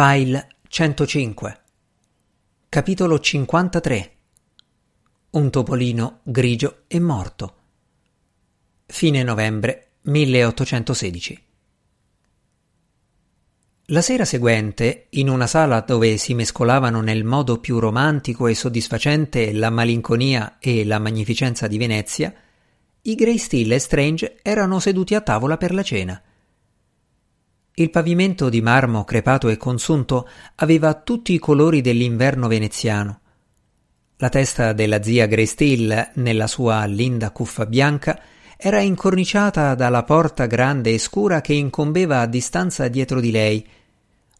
File 105 Capitolo 53 Un topolino grigio e morto. Fine novembre 1816 La sera seguente, in una sala dove si mescolavano nel modo più romantico e soddisfacente la malinconia e la magnificenza di Venezia, i Grey Still e Strange erano seduti a tavola per la cena. Il pavimento di marmo crepato e consunto aveva tutti i colori dell'inverno veneziano. La testa della zia Grestill, nella sua linda cuffa bianca, era incorniciata dalla porta grande e scura che incombeva a distanza dietro di lei,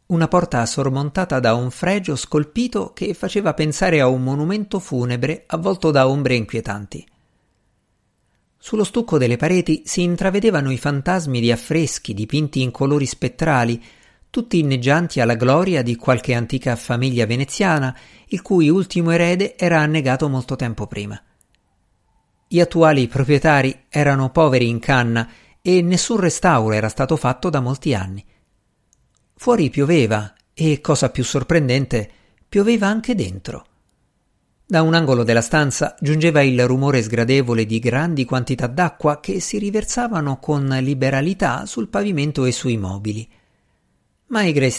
una porta sormontata da un fregio scolpito che faceva pensare a un monumento funebre avvolto da ombre inquietanti. Sullo stucco delle pareti si intravedevano i fantasmi di affreschi dipinti in colori spettrali, tutti inneggianti alla gloria di qualche antica famiglia veneziana, il cui ultimo erede era annegato molto tempo prima. Gli attuali proprietari erano poveri in canna e nessun restauro era stato fatto da molti anni. Fuori pioveva e, cosa più sorprendente, pioveva anche dentro. Da un angolo della stanza giungeva il rumore sgradevole di grandi quantità d'acqua che si riversavano con liberalità sul pavimento e sui mobili. Ma i Grey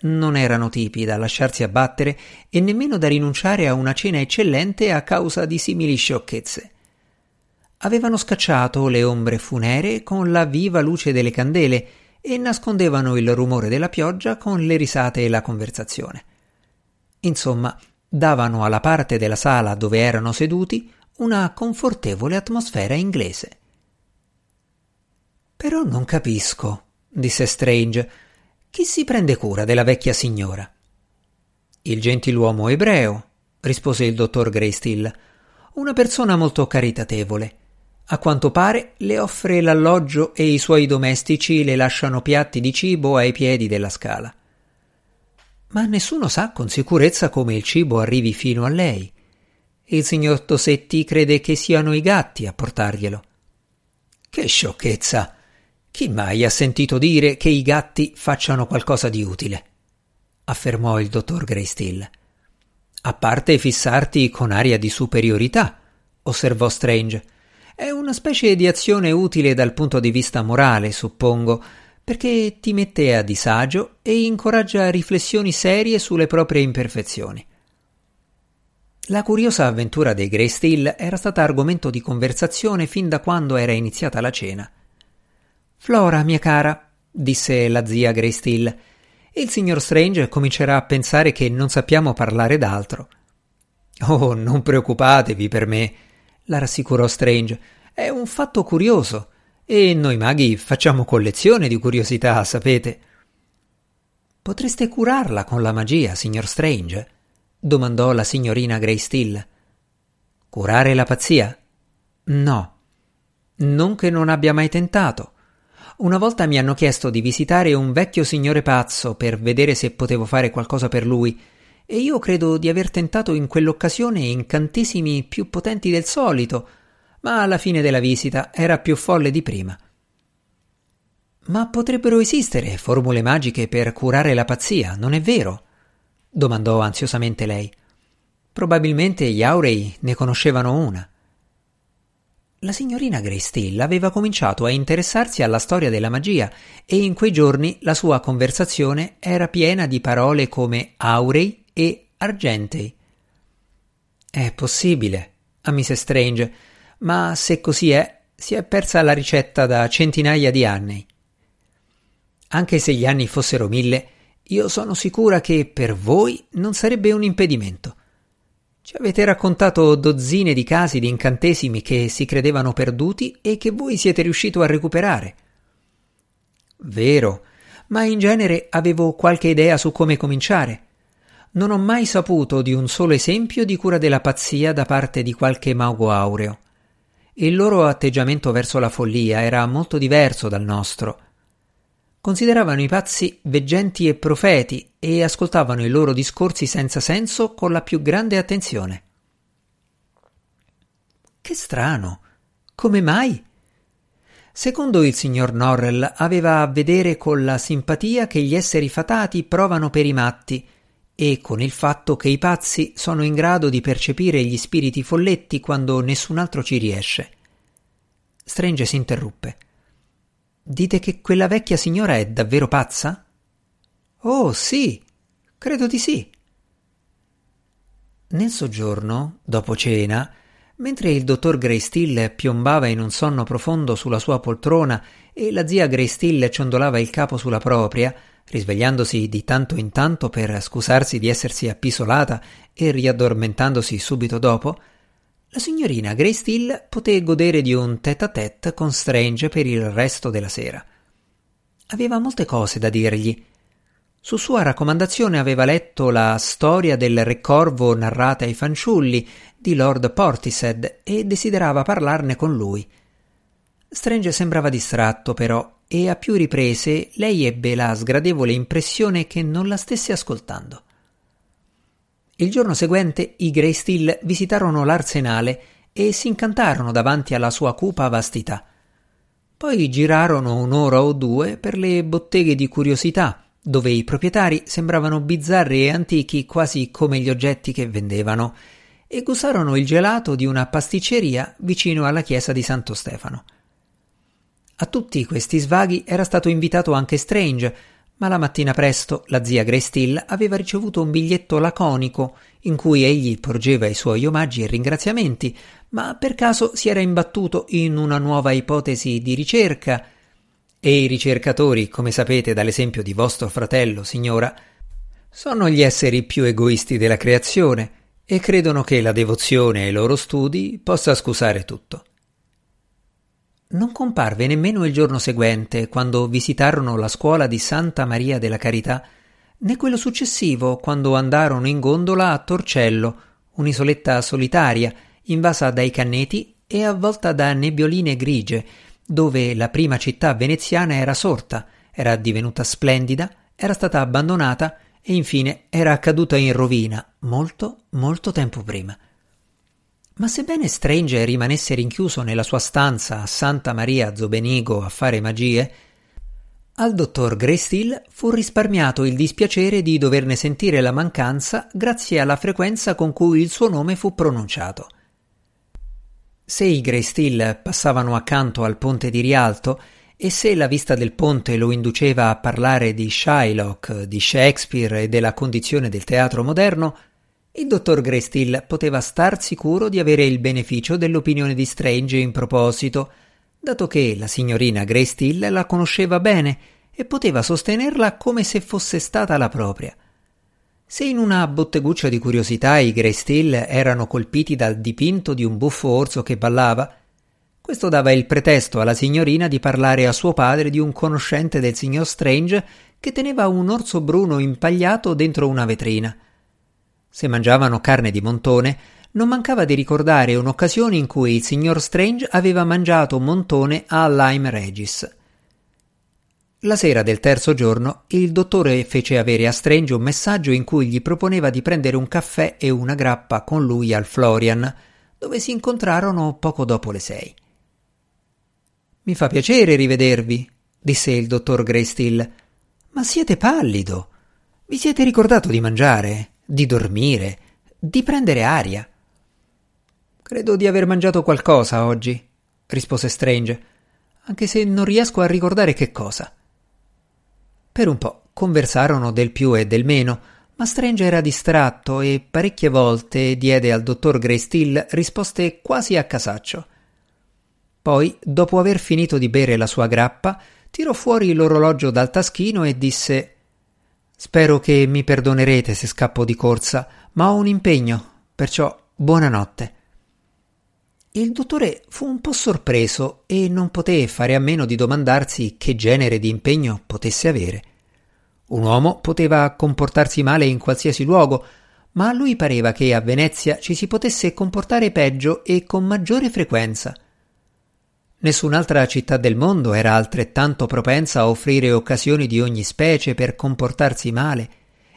non erano tipi da lasciarsi abbattere e nemmeno da rinunciare a una cena eccellente a causa di simili sciocchezze. Avevano scacciato le ombre funeree con la viva luce delle candele e nascondevano il rumore della pioggia con le risate e la conversazione. Insomma, davano alla parte della sala dove erano seduti una confortevole atmosfera inglese. Però non capisco, disse Strange, chi si prende cura della vecchia signora? Il gentiluomo ebreo, rispose il dottor Greystill, una persona molto caritatevole. A quanto pare le offre l'alloggio e i suoi domestici le lasciano piatti di cibo ai piedi della scala ma nessuno sa con sicurezza come il cibo arrivi fino a lei. Il signor Tosetti crede che siano i gatti a portarglielo. Che sciocchezza! Chi mai ha sentito dire che i gatti facciano qualcosa di utile? affermò il dottor Greystill. A parte fissarti con aria di superiorità, osservò Strange. È una specie di azione utile dal punto di vista morale, suppongo, perché ti mette a disagio e incoraggia riflessioni serie sulle proprie imperfezioni. La curiosa avventura dei Grey Still era stata argomento di conversazione fin da quando era iniziata la cena. Flora, mia cara, disse la zia Grey Still, il signor Strange comincerà a pensare che non sappiamo parlare d'altro. Oh, non preoccupatevi per me, la rassicurò Strange. È un fatto curioso. E noi maghi facciamo collezione di curiosità, sapete. Potreste curarla con la magia, signor Strange? domandò la signorina Greystill. Curare la pazzia? No. Non che non abbia mai tentato. Una volta mi hanno chiesto di visitare un vecchio signore pazzo per vedere se potevo fare qualcosa per lui, e io credo di aver tentato in quell'occasione incantesimi più potenti del solito, ma alla fine della visita era più folle di prima. Ma potrebbero esistere formule magiche per curare la pazzia, non è vero? domandò ansiosamente lei. Probabilmente gli aurei ne conoscevano una. La signorina Greystill aveva cominciato a interessarsi alla storia della magia e in quei giorni la sua conversazione era piena di parole come aurei e argentei. È possibile, ammise Strange, ma se così è, si è persa la ricetta da centinaia di anni. Anche se gli anni fossero mille, io sono sicura che per voi non sarebbe un impedimento. Ci avete raccontato dozzine di casi di incantesimi che si credevano perduti e che voi siete riuscito a recuperare. Vero, ma in genere avevo qualche idea su come cominciare. Non ho mai saputo di un solo esempio di cura della pazzia da parte di qualche mago aureo. Il loro atteggiamento verso la follia era molto diverso dal nostro. Consideravano i pazzi veggenti e profeti e ascoltavano i loro discorsi senza senso con la più grande attenzione. Che strano. Come mai? Secondo il signor Norrell aveva a vedere con la simpatia che gli esseri fatati provano per i matti e con il fatto che i pazzi sono in grado di percepire gli spiriti folletti quando nessun altro ci riesce. Strange si interruppe. Dite che quella vecchia signora è davvero pazza? Oh, sì, credo di sì. Nel soggiorno, dopo cena, Mentre il dottor Greystill piombava in un sonno profondo sulla sua poltrona e la zia Greystill ciondolava il capo sulla propria, risvegliandosi di tanto in tanto per scusarsi di essersi appisolata e riaddormentandosi subito dopo, la signorina Greystill poté godere di un tête-à-tête con Strange per il resto della sera. Aveva molte cose da dirgli. Su sua raccomandazione aveva letto la storia del Re Corvo narrata ai fanciulli di Lord Portishead e desiderava parlarne con lui. Strange sembrava distratto, però, e a più riprese lei ebbe la sgradevole impressione che non la stesse ascoltando. Il giorno seguente i Grey Steel visitarono l'arsenale e si incantarono davanti alla sua cupa vastità. Poi girarono un'ora o due per le botteghe di curiosità, dove i proprietari sembravano bizzarri e antichi quasi come gli oggetti che vendevano, e gustarono il gelato di una pasticceria vicino alla chiesa di Santo Stefano. A tutti questi svaghi era stato invitato anche Strange, ma la mattina presto la zia Grey aveva ricevuto un biglietto laconico in cui egli porgeva i suoi omaggi e ringraziamenti, ma per caso si era imbattuto in una nuova ipotesi di ricerca e i ricercatori, come sapete dall'esempio di vostro fratello, signora, sono gli esseri più egoisti della creazione e credono che la devozione ai loro studi possa scusare tutto. Non comparve nemmeno il giorno seguente, quando visitarono la scuola di Santa Maria della Carità, né quello successivo, quando andarono in gondola a Torcello, un'isoletta solitaria, invasa dai canneti e avvolta da nebbioline grigie, dove la prima città veneziana era sorta, era divenuta splendida, era stata abbandonata e infine era accaduta in rovina molto, molto tempo prima. Ma sebbene Strange rimanesse rinchiuso nella sua stanza a Santa Maria Zobenigo a fare magie, al dottor Greystill fu risparmiato il dispiacere di doverne sentire la mancanza grazie alla frequenza con cui il suo nome fu pronunciato. Se i Greystill passavano accanto al ponte di Rialto, e se la vista del ponte lo induceva a parlare di Shylock, di Shakespeare e della condizione del teatro moderno, il dottor Greystill poteva star sicuro di avere il beneficio dell'opinione di Strange in proposito, dato che la signorina Greystill la conosceva bene e poteva sostenerla come se fosse stata la propria. Se in una botteguccia di curiosità i Greystill erano colpiti dal dipinto di un buffo orso che ballava, questo dava il pretesto alla signorina di parlare a suo padre di un conoscente del signor Strange che teneva un orso bruno impagliato dentro una vetrina. Se mangiavano carne di montone, non mancava di ricordare un'occasione in cui il signor Strange aveva mangiato montone a Lyme Regis. La sera del terzo giorno il dottore fece avere a Strange un messaggio in cui gli proponeva di prendere un caffè e una grappa con lui al Florian, dove si incontrarono poco dopo le sei. Mi fa piacere rivedervi, disse il dottor Greystill. Ma siete pallido. Vi siete ricordato di mangiare, di dormire, di prendere aria. Credo di aver mangiato qualcosa oggi, rispose Strange, anche se non riesco a ricordare che cosa. Per un po' conversarono del più e del meno, ma Strange era distratto e parecchie volte diede al dottor Greystill risposte quasi a casaccio. Poi, dopo aver finito di bere la sua grappa, tirò fuori l'orologio dal taschino e disse Spero che mi perdonerete se scappo di corsa, ma ho un impegno, perciò buonanotte. Il dottore fu un po' sorpreso e non poté fare a meno di domandarsi che genere di impegno potesse avere. Un uomo poteva comportarsi male in qualsiasi luogo, ma a lui pareva che a Venezia ci si potesse comportare peggio e con maggiore frequenza. Nessun'altra città del mondo era altrettanto propensa a offrire occasioni di ogni specie per comportarsi male,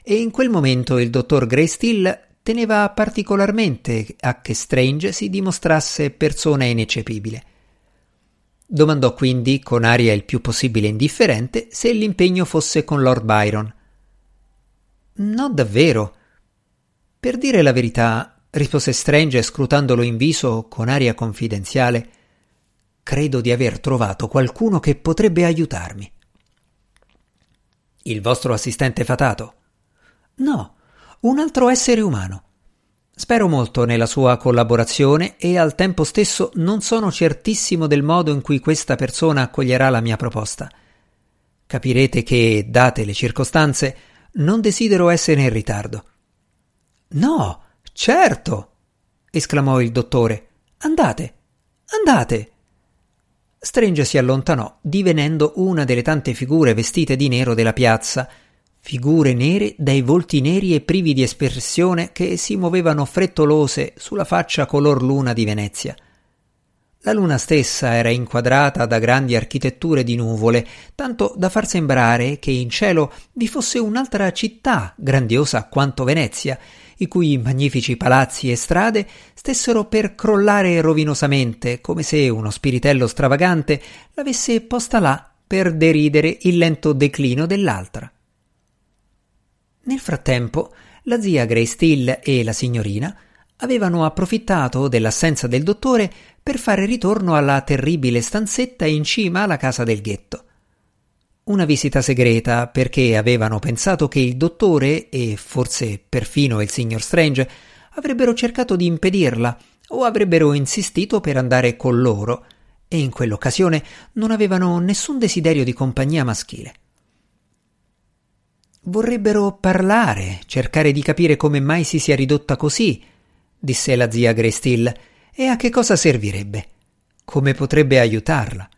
e in quel momento il dottor Greystill teneva particolarmente a che Strange si dimostrasse persona ineccepibile. Domandò quindi, con aria il più possibile indifferente, se l'impegno fosse con Lord Byron. No, davvero. Per dire la verità, rispose Strange scrutandolo in viso con aria confidenziale, credo di aver trovato qualcuno che potrebbe aiutarmi. Il vostro assistente fatato? No, un altro essere umano. Spero molto nella sua collaborazione e al tempo stesso non sono certissimo del modo in cui questa persona accoglierà la mia proposta. Capirete che, date le circostanze, non desidero essere in ritardo. No, certo, esclamò il dottore. Andate, andate. Strange si allontanò, divenendo una delle tante figure vestite di nero della piazza, figure nere dai volti neri e privi di espressione che si muovevano frettolose sulla faccia color luna di Venezia. La luna stessa era inquadrata da grandi architetture di nuvole, tanto da far sembrare che in cielo vi fosse un'altra città grandiosa quanto Venezia, i cui magnifici palazzi e strade stessero per crollare rovinosamente, come se uno spiritello stravagante l'avesse posta là per deridere il lento declino dell'altra. Nel frattempo, la zia Grace Steele e la signorina avevano approfittato dell'assenza del dottore per fare ritorno alla terribile stanzetta in cima alla casa del ghetto. Una visita segreta perché avevano pensato che il dottore e forse perfino il signor Strange avrebbero cercato di impedirla o avrebbero insistito per andare con loro e in quell'occasione non avevano nessun desiderio di compagnia maschile. Vorrebbero parlare, cercare di capire come mai si sia ridotta così, disse la zia Grestill, e a che cosa servirebbe? Come potrebbe aiutarla?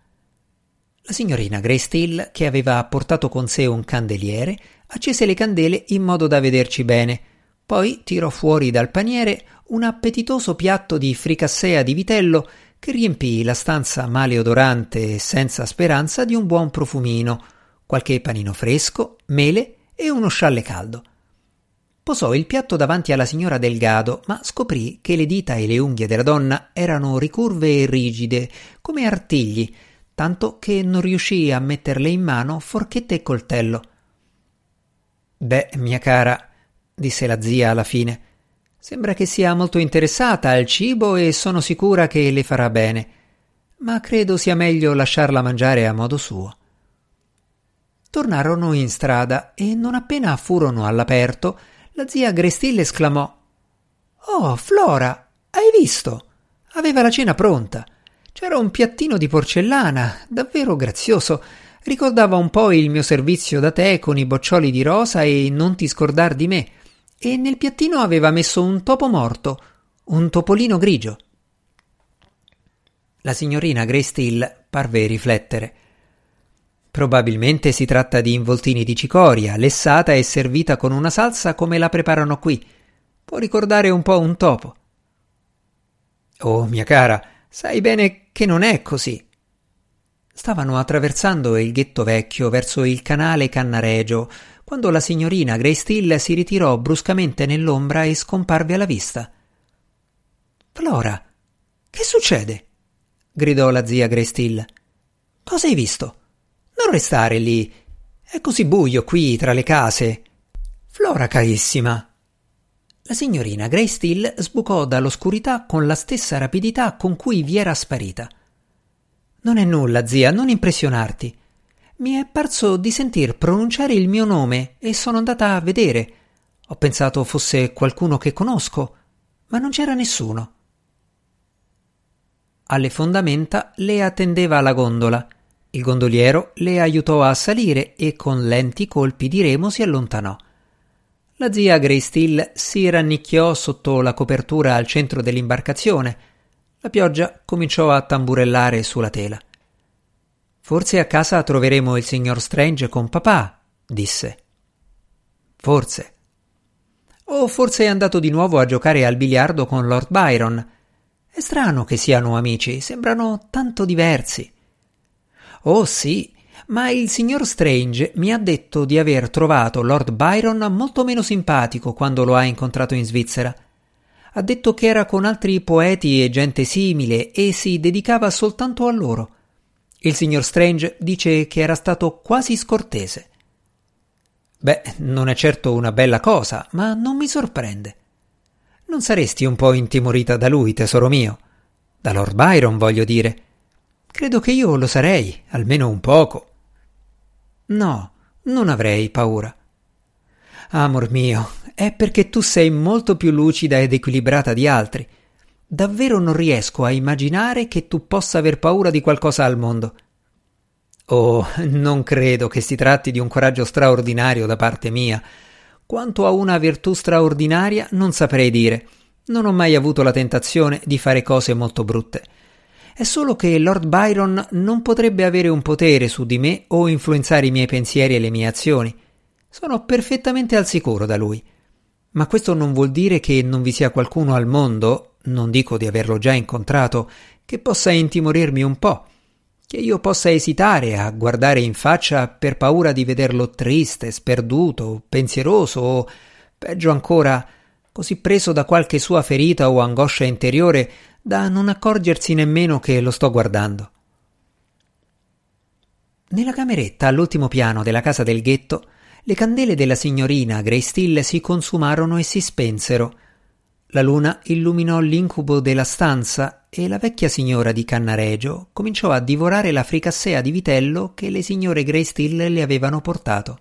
La signorina Grestill, che aveva portato con sé un candeliere, accese le candele in modo da vederci bene, poi tirò fuori dal paniere un appetitoso piatto di fricassea di vitello che riempì la stanza maleodorante e senza speranza di un buon profumino, qualche panino fresco, mele e uno scialle caldo. Posò il piatto davanti alla signora Delgado, ma scoprì che le dita e le unghie della donna erano ricurve e rigide, come artigli, tanto che non riuscì a metterle in mano forchetta e coltello. Beh, mia cara, disse la zia alla fine, sembra che sia molto interessata al cibo e sono sicura che le farà bene, ma credo sia meglio lasciarla mangiare a modo suo. Tornarono in strada e non appena furono all'aperto, la zia Grestille esclamò Oh, Flora, hai visto? Aveva la cena pronta. C'era un piattino di porcellana, davvero grazioso. Ricordava un po' il mio servizio da te con i boccioli di rosa e non ti scordar di me. E nel piattino aveva messo un topo morto, un topolino grigio. La signorina Grey parve riflettere. Probabilmente si tratta di involtini di cicoria, lessata e servita con una salsa come la preparano qui. Può ricordare un po' un topo. Oh, mia cara, sai bene che non è così. Stavano attraversando il ghetto vecchio verso il canale Cannaregio, quando la signorina Grey si ritirò bruscamente nell'ombra e scomparve alla vista. Flora, che succede? gridò la zia Grey Cosa hai visto? Non restare lì. È così buio qui tra le case. Flora carissima. La signorina Grey Steele sbucò dall'oscurità con la stessa rapidità con cui vi era sparita. Non è nulla, zia, non impressionarti. Mi è parso di sentir pronunciare il mio nome e sono andata a vedere. Ho pensato fosse qualcuno che conosco, ma non c'era nessuno. Alle fondamenta le attendeva la gondola il gondoliero le aiutò a salire e con lenti colpi di remo si allontanò. La zia Grey si rannicchiò sotto la copertura al centro dell'imbarcazione. La pioggia cominciò a tamburellare sulla tela. Forse a casa troveremo il signor Strange con papà, disse. Forse. O forse è andato di nuovo a giocare al biliardo con Lord Byron. È strano che siano amici, sembrano tanto diversi. Oh sì, ma il signor Strange mi ha detto di aver trovato Lord Byron molto meno simpatico quando lo ha incontrato in Svizzera. Ha detto che era con altri poeti e gente simile e si dedicava soltanto a loro. Il signor Strange dice che era stato quasi scortese. Beh, non è certo una bella cosa, ma non mi sorprende. Non saresti un po' intimorita da lui, tesoro mio? Da Lord Byron, voglio dire. Credo che io lo sarei, almeno un poco. No, non avrei paura. Amor mio, è perché tu sei molto più lucida ed equilibrata di altri. Davvero non riesco a immaginare che tu possa aver paura di qualcosa al mondo. Oh, non credo che si tratti di un coraggio straordinario da parte mia. Quanto a una virtù straordinaria non saprei dire. Non ho mai avuto la tentazione di fare cose molto brutte. È solo che Lord Byron non potrebbe avere un potere su di me o influenzare i miei pensieri e le mie azioni. Sono perfettamente al sicuro da lui. Ma questo non vuol dire che non vi sia qualcuno al mondo, non dico di averlo già incontrato, che possa intimorirmi un po', che io possa esitare a guardare in faccia per paura di vederlo triste, sperduto, pensieroso o, peggio ancora, così preso da qualche sua ferita o angoscia interiore da non accorgersi nemmeno che lo sto guardando. Nella cameretta all'ultimo piano della casa del ghetto, le candele della signorina Grey si consumarono e si spensero, la luna illuminò l'incubo della stanza e la vecchia signora di Cannaregio cominciò a divorare la fricassea di vitello che le signore Greystill le avevano portato.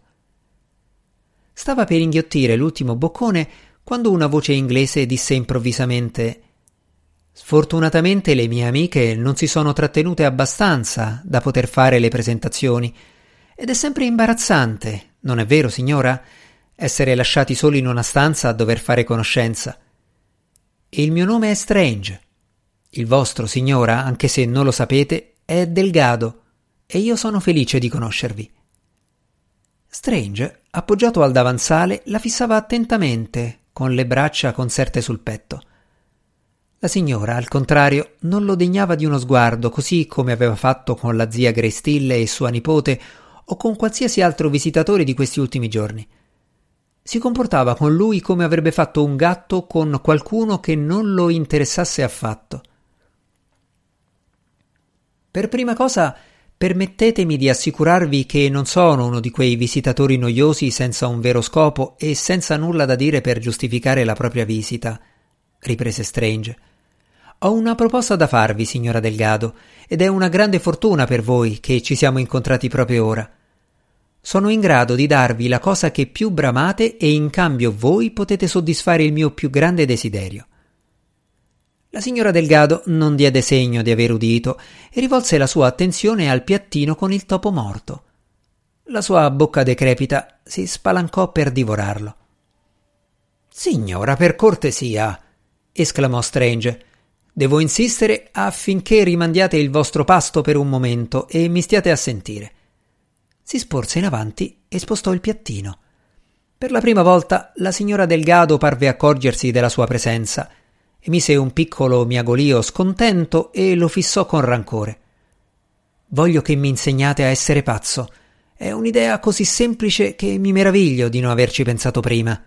Stava per inghiottire l'ultimo boccone quando una voce inglese disse improvvisamente Sfortunatamente le mie amiche non si sono trattenute abbastanza da poter fare le presentazioni ed è sempre imbarazzante, non è vero, signora, essere lasciati soli in una stanza a dover fare conoscenza. Il mio nome è Strange. Il vostro, signora, anche se non lo sapete, è Delgado e io sono felice di conoscervi. Strange, appoggiato al davanzale, la fissava attentamente, con le braccia conserte sul petto. La signora, al contrario, non lo degnava di uno sguardo, così come aveva fatto con la zia Grestille e sua nipote, o con qualsiasi altro visitatore di questi ultimi giorni si comportava con lui come avrebbe fatto un gatto con qualcuno che non lo interessasse affatto. Per prima cosa, permettetemi di assicurarvi che non sono uno di quei visitatori noiosi senza un vero scopo e senza nulla da dire per giustificare la propria visita, riprese Strange. Ho una proposta da farvi, signora Delgado, ed è una grande fortuna per voi che ci siamo incontrati proprio ora. Sono in grado di darvi la cosa che più bramate e in cambio voi potete soddisfare il mio più grande desiderio. La signora Delgado non diede segno di aver udito e rivolse la sua attenzione al piattino con il topo morto. La sua bocca decrepita si spalancò per divorarlo. Signora, per cortesia, esclamò Strange. Devo insistere affinché rimandiate il vostro pasto per un momento e mi stiate a sentire si sporse in avanti e spostò il piattino. Per la prima volta la signora Delgado parve accorgersi della sua presenza. Emise un piccolo miagolio scontento e lo fissò con rancore. Voglio che mi insegnate a essere pazzo. È un'idea così semplice che mi meraviglio di non averci pensato prima.